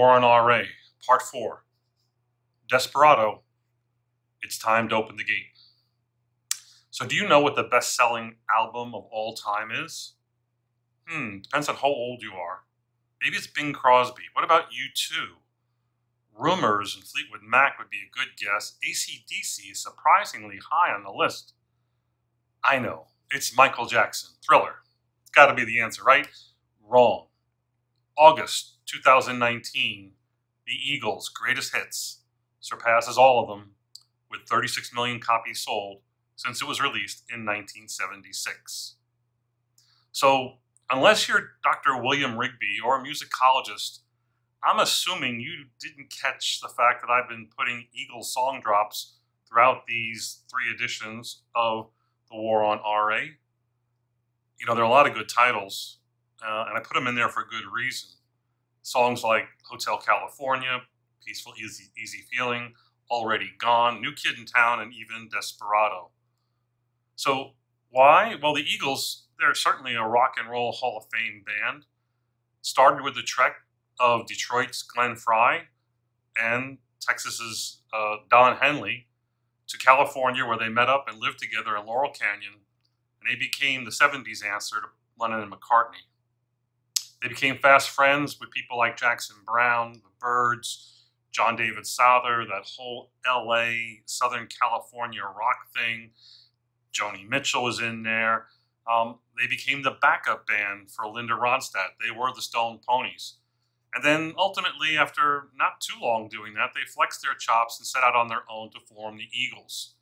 War on RA, Part 4. Desperado, it's time to open the gate. So, do you know what the best selling album of all time is? Hmm, depends on how old you are. Maybe it's Bing Crosby. What about U2? Rumours and Fleetwood Mac would be a good guess. ACDC is surprisingly high on the list. I know, it's Michael Jackson. Thriller. It's got to be the answer, right? Wrong. August 2019, The Eagles' greatest hits surpasses all of them with 36 million copies sold since it was released in 1976. So, unless you're Dr. William Rigby or a musicologist, I'm assuming you didn't catch the fact that I've been putting Eagles song drops throughout these three editions of The War on RA. You know, there are a lot of good titles, uh, and I put them in there for a good reason. Songs like Hotel California, Peaceful Easy, Easy Feeling, Already Gone, New Kid in Town, and even Desperado. So, why? Well, the Eagles, they're certainly a rock and roll Hall of Fame band. Started with the trek of Detroit's Glenn Frey and Texas's uh, Don Henley to California, where they met up and lived together in Laurel Canyon, and they became the 70s answer to Lennon and McCartney. They became fast friends with people like Jackson Browne, the Byrds, John David Souther, that whole LA, Southern California rock thing. Joni Mitchell was in there. Um, they became the backup band for Linda Ronstadt. They were the Stone Poneys. And then ultimately, after not too long doing that, they flexed their chops and set out on their own to form the Eagles.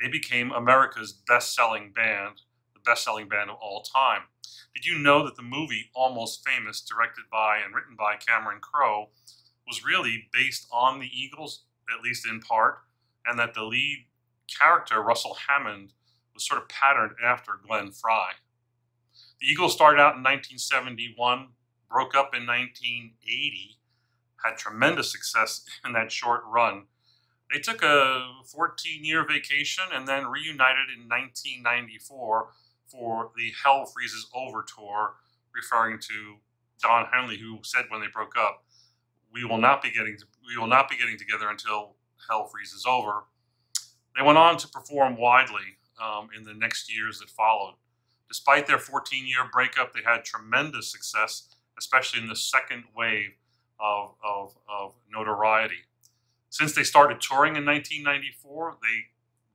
They became America's best selling band, the best selling band of all time. Did you know that the movie Almost Famous, directed by and written by Cameron Crowe, was really based on the Eagles, at least in part, and that the lead character, Russell Hammond, was sort of patterned after Glenn Frey. The Eagles started out in 1971 broke up in 1980, had tremendous success in that short run. They took a 14 year vacation and then reunited in 1994 for the Hell Freezes Over tour, referring to Don Henley, who said when they broke up, "We will not be getting to, we will not be getting together until Hell Freezes Over." They went on to perform widely um, in the next years that followed. Despite their 14 year breakup, they had tremendous success especially in the second wave of, of, of notoriety. Since they started touring in 1994, they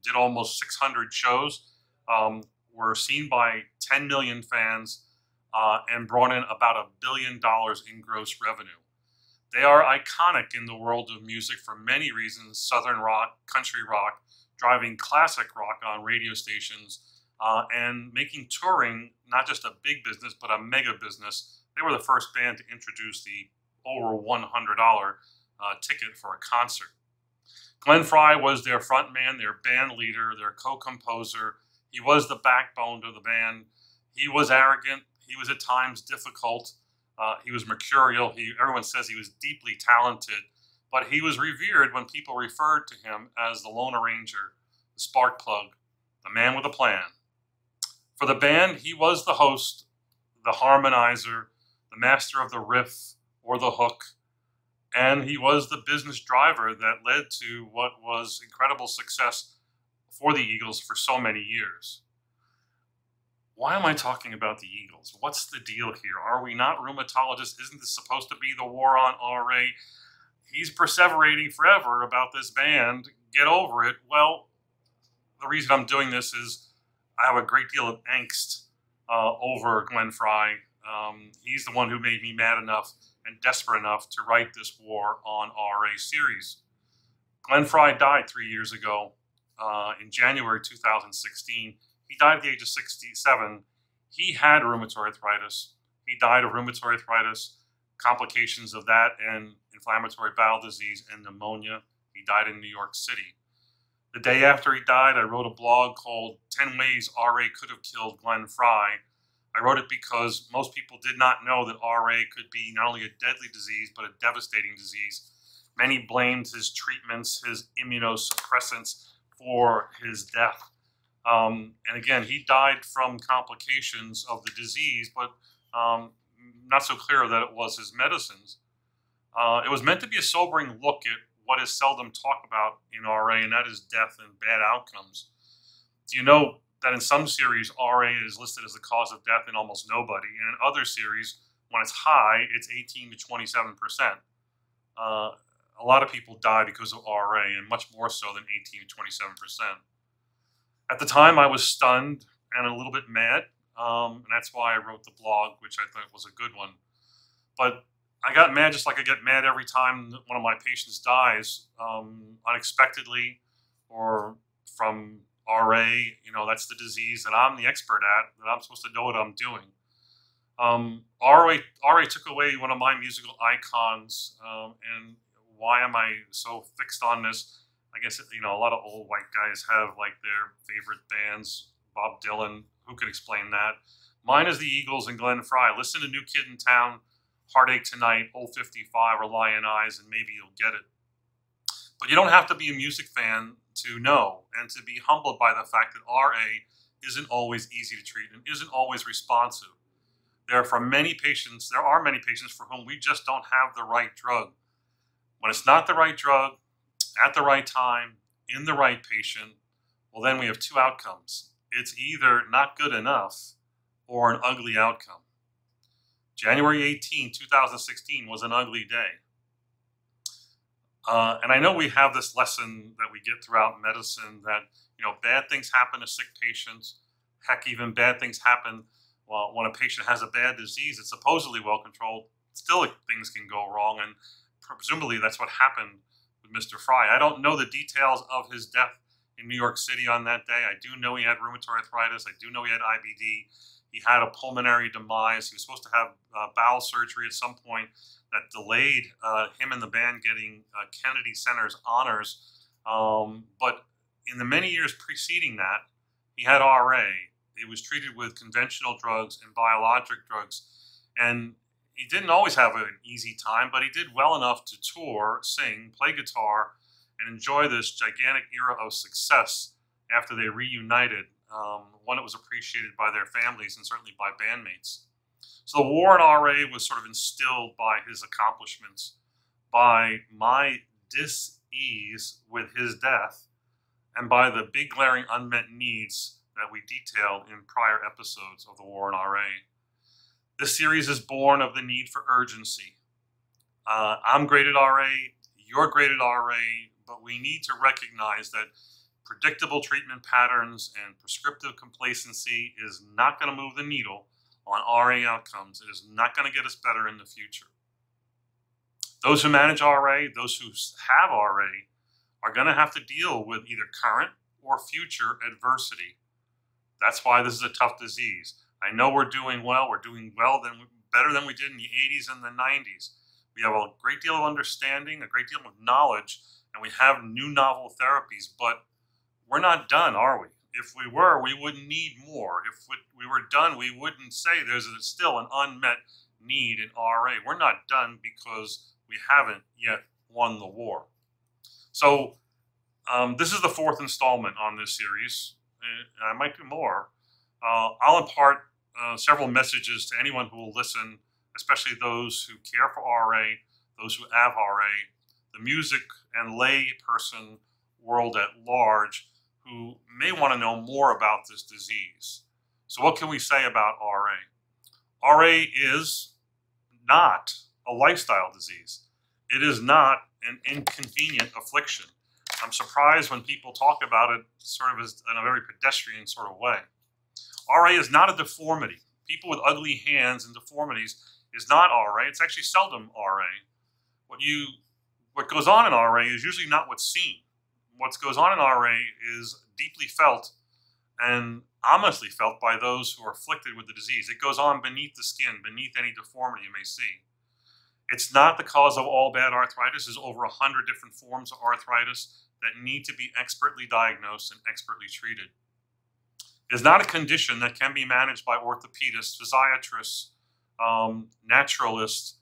did almost 600 shows, um, were seen by 10 million fans, uh, and brought in about a billion dollars in gross revenue. They are iconic in the world of music for many reasons Southern rock, country rock, driving classic rock on radio stations, uh, and making touring not just a big business, but a mega business they were the first band to introduce the over $100 uh, ticket for a concert. Glenn Frey was their frontman, their band leader, their co-composer. He was the backbone of the band. He was arrogant. He was at times difficult. Uh, he was mercurial. He, everyone says he was deeply talented, but he was revered when people referred to him as the Lone Arranger, the spark plug, the man with a plan. For the band, he was the host, the harmonizer, the master of the riff or the hook, and he was the business driver that led to what was incredible success for the Eagles for so many years. Why am I talking about the Eagles? What's the deal here? Are we not rheumatologists? Isn't this supposed to be the war on RA? He's perseverating forever about this band. Get over it. Well, the reason I'm doing this is I have a great deal of angst uh, over Glenn Frey um, he's the one who made me mad enough and desperate enough to write this War on RA series. Glenn Frey died three years ago uh, in January 2016. He died at the age of 67. He had rheumatoid arthritis. He died of rheumatoid arthritis, complications of that, and inflammatory bowel disease and pneumonia. He died in New York City. The day after he died, I wrote a blog called 10 Ways RA Could Have Killed Glenn Frey I wrote it because most people did not know that RA could be not only a deadly disease, but a devastating disease. Many blamed his treatments, his immunosuppressants for his death. Um, and again, he died from complications of the disease, but um, not so clear that it was his medicines. Uh, it was meant to be a sobering look at what is seldom talked about in RA, and that is death and bad outcomes. Do you know that in some series, RA is listed as the cause of death in almost nobody, and in other series, when it's high, it's 18 to 27 percent. Uh, a lot of people die because of RA, and much more so than 18 to 27 percent. At the time, I was stunned and a little bit mad, um, and that's why I wrote the blog, which I thought was a good one. But I got mad just like I get mad every time one of my patients dies um, unexpectedly or from RA. You know, that's the disease that I'm the expert at, that I'm supposed to know what I'm doing. Um, RA, RA took away one of my musical icons, um, and why am I so fixed on this? I guess you know a lot of old white guys have like their favorite bands. Bob Dylan, who could explain that? Mine is the Eagles and Glenn Frey. Listen to New Kid in Town, Heartache Tonight, Old 55, or Lyin' Eyes, and maybe you'll get it. But you don't have to be a music fan to know and to be humbled by the fact that RA isn't always easy to treat and isn't always responsive. There are for many patients, there are many patients for whom we just don't have the right drug. When it's not the right drug, at the right time, in the right patient, well, then we have two outcomes. It's either not good enough or an ugly outcome. January 18, 2016 was an ugly day. Uh, and I know we have this lesson that we get throughout medicine that you know bad things happen to sick patients. Heck, even bad things happen well, when a patient has a bad disease that's supposedly well controlled. Still, things can go wrong, and presumably that's what happened with Mr. Frey. I don't know the details of his death in New York City on that day. I do know he had rheumatoid arthritis. I do know he had IBD. He had a pulmonary demise. He was supposed to have uh, bowel surgery at some point that delayed uh, him and the band getting uh, Kennedy Center's honors. Um, but in the many years preceding that, he had RA. He was treated with conventional drugs and biologic drugs. And he didn't always have an easy time, but he did well enough to tour, sing, play guitar, and enjoy this gigantic era of success after they reunited, um, one that was appreciated by their families and certainly by bandmates. So the war in RA was sort of instilled by his accomplishments, by my dis-ease with his death, and by the big glaring unmet needs that we detailed in prior episodes of the war in RA. This series is born of the need for urgency. Uh, I'm graded RA, you're graded RA, but we need to recognize that predictable treatment patterns and prescriptive complacency is not going to move the needle on RA outcomes. It is not going to get us better in the future. Those who manage RA, those who have RA, are going to have to deal with either current or future adversity. That's why this is a tough disease. I know we're doing well. We're doing well than better than we did in the 80s and the 90s. We have a great deal of understanding, a great deal of knowledge, and we have new novel therapies, but we're not done, are we? If we were, we wouldn't need more. If we were done, we wouldn't say there's still an unmet need in RA. We're not done because we haven't yet won the war. So, um, this is the fourth installment on this series. I might do more. Uh, I'll impart uh, several messages to anyone who will listen, especially those who care for RA, those who have RA, the music and lay person world at large who may want to know more about this disease. So, what can we say about RA? RA is not a lifestyle disease, it is not an inconvenient affliction. I'm surprised when people talk about it sort of as in a very pedestrian sort of way. RA is not a deformity. People with ugly hands and deformities is not RA. It's actually seldom RA. What you what goes on in RA is usually not what's seen. What goes on in RA is deeply felt and ominously felt by those who are afflicted with the disease. It goes on beneath the skin, beneath any deformity you may see. It's not the cause of all bad arthritis. There's over 100 different forms of arthritis that need to be expertly diagnosed and expertly treated. Is not a condition that can be managed by orthopedists, physiatrists, um, naturalists,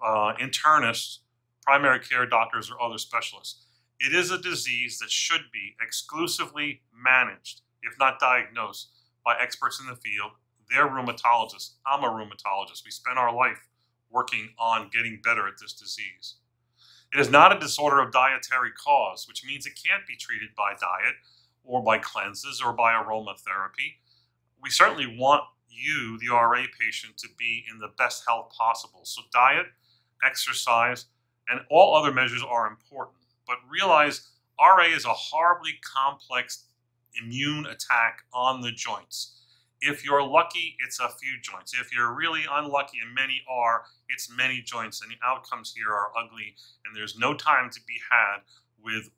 uh, internists, primary care doctors, or other specialists. It is a disease that should be exclusively managed, if not diagnosed, by experts in the field. They're rheumatologists. I'm a rheumatologist. We spend our life working on getting better at this disease. It is not a disorder of dietary cause, which means it can't be treated by diet or by cleanses or by aromatherapy. We certainly want you, the RA patient, to be in the best health possible. So, diet, exercise, and all other measures are important. But realize RA is a horribly complex immune attack on the joints. If you're lucky, it's a few joints. If you're really unlucky, and many are, it's many joints, and the outcomes here are ugly, and there's no time to be had with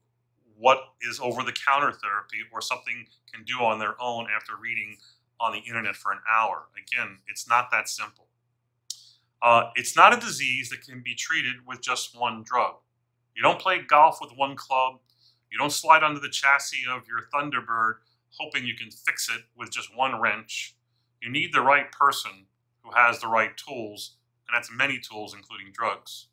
what is over the counter therapy or something can do on their own after reading on the internet for an hour. Again, it's not that simple. Uh, it's not a disease that can be treated with just one drug. You don't play golf with one club. You don't slide under the chassis of your Thunderbird hoping you can fix it with just one wrench. You need the right person who has the right tools, and that's many tools, including drugs.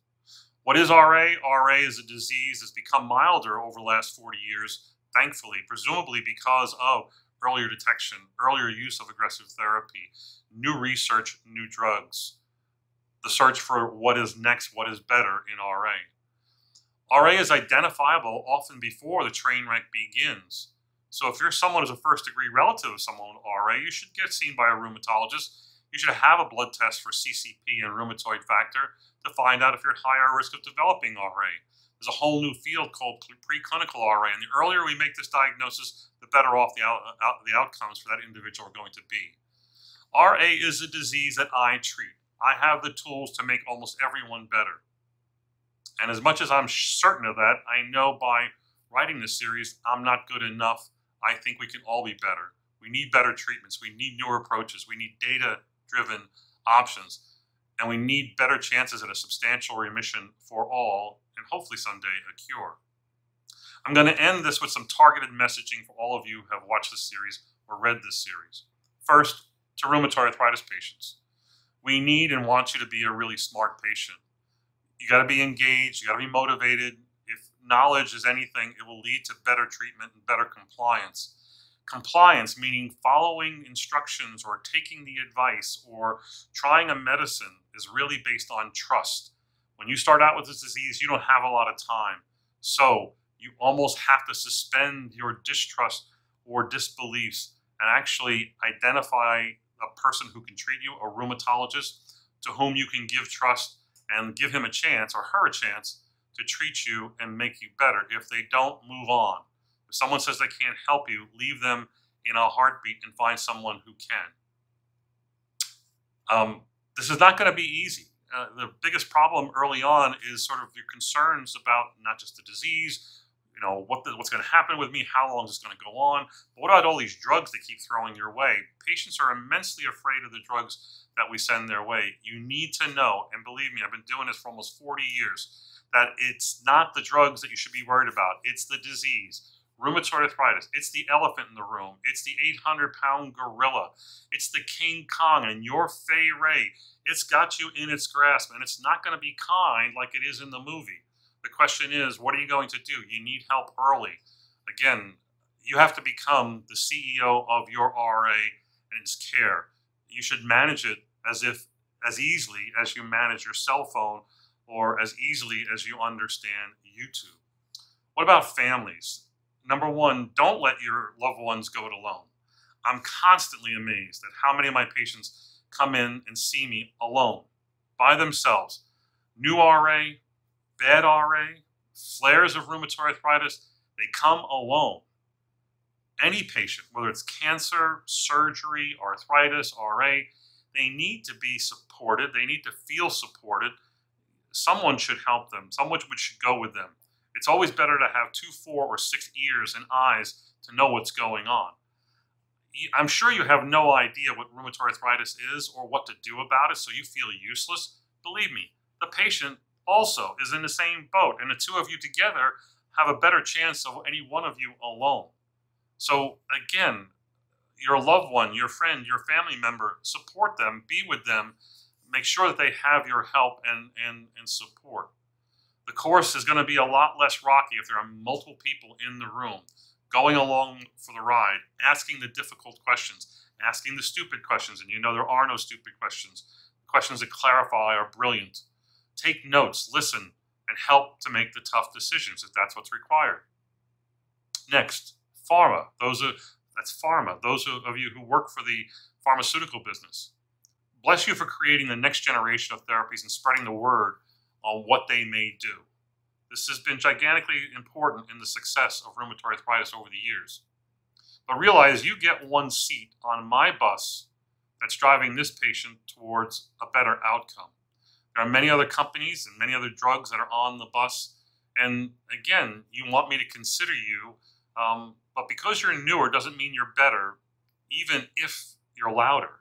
What is RA? RA is a disease that's become milder over the last 40 years, thankfully, presumably because of earlier detection, earlier use of aggressive therapy, new research, new drugs, the search for what is next, what is better in RA. RA is identifiable often before the train wreck begins. So if you're someone who's a first degree relative of someone with RA, you should get seen by a rheumatologist. You should have a blood test for CCP and rheumatoid factor to find out if you're at higher risk of developing RA. There's a whole new field called preclinical RA, and the earlier we make this diagnosis, the better off the, out, out, the outcomes for that individual are going to be. RA is a disease that I treat. I have the tools to make almost everyone better. And as much as I'm certain of that, I know by writing this series, I'm not good enough. I think we can all be better. We need better treatments. We need newer approaches. We need data driven options. And we need better chances at a substantial remission for all, and hopefully someday a cure. I'm going to end this with some targeted messaging for all of you who have watched this series or read this series. First, to rheumatoid arthritis patients. We need and want you to be a really smart patient. You got to be engaged, you got to be motivated, If knowledge is anything, it will lead to better treatment and better compliance. Compliance, meaning following instructions or taking the advice or trying a medicine, is really based on trust. When you start out with this disease, you don't have a lot of time. So you almost have to suspend your distrust or disbeliefs and actually identify a person who can treat you, a rheumatologist, to whom you can give trust and give him a chance or her a chance to treat you and make you better. If they don't, move on. If someone says they can't help you, leave them in a heartbeat and find someone who can. Um, this is not going to be easy. Uh, the biggest problem early on is sort of your concerns about not just the disease, you know, what the, what's going to happen with me, how long is this going to go on, but what about all these drugs they keep throwing your way? Patients are immensely afraid of the drugs that we send their way. You need to know, and believe me, I've been doing this for almost 40 years that it's not the drugs that you should be worried about, it's the disease. Rheumatoid arthritis, it's the elephant in the room, it's the 800 pound gorilla, it's the King Kong, and your Fay Wray. It's got you in its grasp, and it's not going to be kind like it is in the movie. The question is, what are you going to do? You need help early. Again, you have to become the CEO of your RA and its care. You should manage it as if as easily as you manage your cell phone or as easily as you understand YouTube. What about families? Number one, don't let your loved ones go it alone. I'm constantly amazed at how many of my patients come in and see me alone, by themselves. New RA, bad RA, flares of rheumatoid arthritis, they come alone. Any patient, whether it's cancer, surgery, arthritis, RA, they need to be supported. They need to feel supported someone should help them. Someone should go with them. It's always better to have two, four, or six ears and eyes to know what's going on. I'm sure you have no idea what rheumatoid arthritis is or what to do about it, so you feel useless. Believe me, the patient also is in the same boat, and the two of you together have a better chance of any one of you alone. So, again, your loved one, your friend, your family member, support them, be with them, make sure that they have your help and, and, and support. The course is going to be a lot less rocky if there are multiple people in the room going along for the ride, asking the difficult questions, asking the stupid questions, and you know there are no stupid questions. questions that clarify are brilliant. Take notes, listen, and help to make the tough decisions if that's what's required. Next, pharma. Those are that's pharma. Those of you who work for the pharmaceutical business. Bless you for creating the next generation of therapies and spreading the word on what they may do. This has been gigantically important in the success of rheumatoid arthritis over the years. But realize you get one seat on my bus that's driving this patient towards a better outcome. There are many other companies and many other drugs that are on the bus. And again, you want me to consider you, um, but because you're newer doesn't mean you're better, even if you're louder.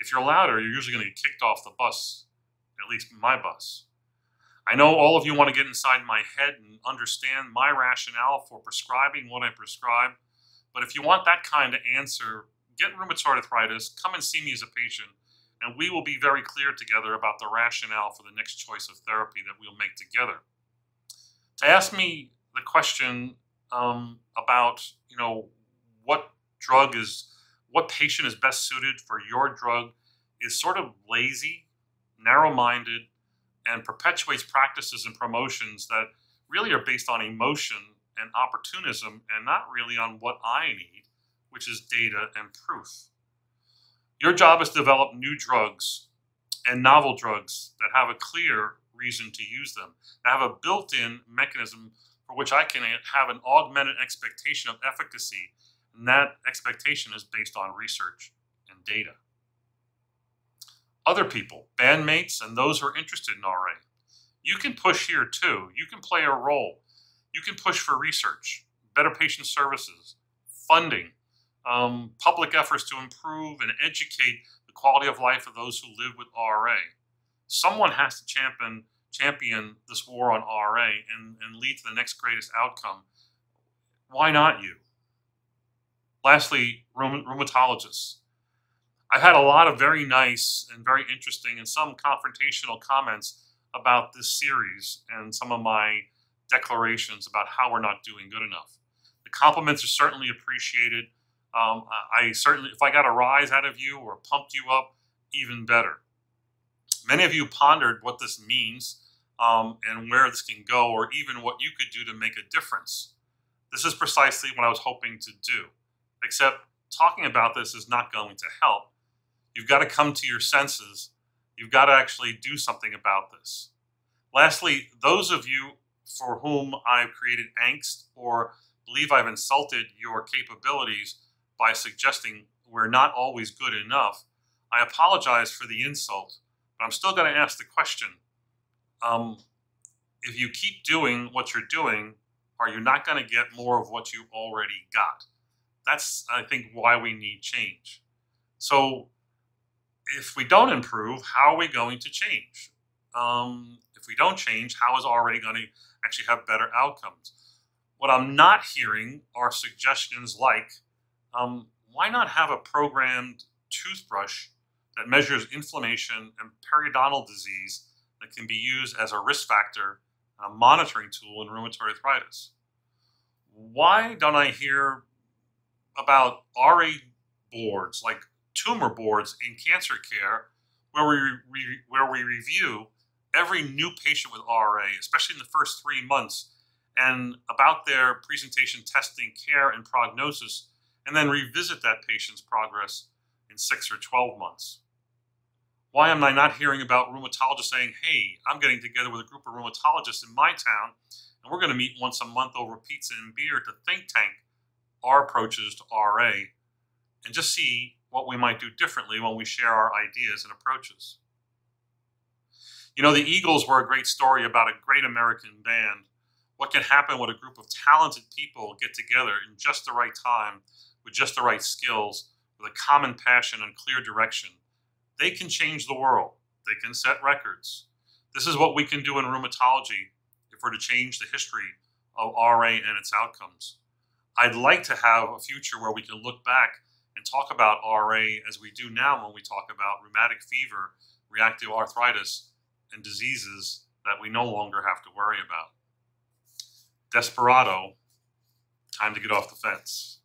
If you're louder, you're usually going to get kicked off the bus, at least my bus. I know all of you want to get inside my head and understand my rationale for prescribing what I prescribe, but if you want that kind of answer, get rheumatoid arthritis, come and see me as a patient, and we will be very clear together about the rationale for the next choice of therapy that we'll make together. To ask me the question um, about, you know, what drug is, what patient is best suited for your drug is sort of lazy, narrow-minded, and perpetuates practices and promotions that really are based on emotion and opportunism and not really on what I need, which is data and proof. Your job is to develop new drugs and novel drugs that have a clear reason to use them, that have a built-in mechanism for which I can have an augmented expectation of efficacy, and that expectation is based on research and data. Other people, bandmates, and those who are interested in RA, you can push here too. You can play a role. You can push for research, better patient services, funding, um, public efforts to improve and educate the quality of life of those who live with RA. Someone has to champion champion this war on RA and, and lead to the next greatest outcome. Why not you? Lastly, rheumatologists. I've had a lot of very nice and very interesting and some confrontational comments about this series and some of my declarations about how we're not doing good enough. The compliments are certainly appreciated. Um, I certainly, if I got a rise out of you or pumped you up, even better. Many of you pondered what this means um, and where this can go, or even what you could do to make a difference. This is precisely what I was hoping to do, except talking about this is not going to help. You've got to come to your senses. You've got to actually do something about this. Lastly, those of you for whom I've created angst or believe I've insulted your capabilities by suggesting we're not always good enough, I apologize for the insult, but I'm still going to ask the question. Um, if you keep doing what you're doing, are you not going to get more of what you already got? That's, I think, why we need change. So if we don't improve, how are we going to change? Um, if we don't change, how is RA going to actually have better outcomes? What I'm not hearing are suggestions like, um, why not have a programmed toothbrush that measures inflammation and periodontal disease that can be used as a risk factor and a monitoring tool in rheumatoid arthritis? Why don't I hear about RA boards like tumor boards in cancer care where we, re where we review every new patient with RA, especially in the first three months, and about their presentation, testing, care, and prognosis, and then revisit that patient's progress in six or 12 months. Why am I not hearing about rheumatologists saying, hey, I'm getting together with a group of rheumatologists in my town, and we're going to meet once a month over pizza and beer to think tank our approaches to RA and just see what we might do differently when we share our ideas and approaches. You know, the Eagles were a great story about a great American band. What can happen when a group of talented people get together in just the right time, with just the right skills, with a common passion and clear direction? They can change the world. They can set records. This is what we can do in rheumatology if we're to change the history of RA and its outcomes. I'd like to have a future where we can look back and talk about RA as we do now when we talk about rheumatic fever, reactive arthritis, and diseases that we no longer have to worry about. Desperado, time to get off the fence.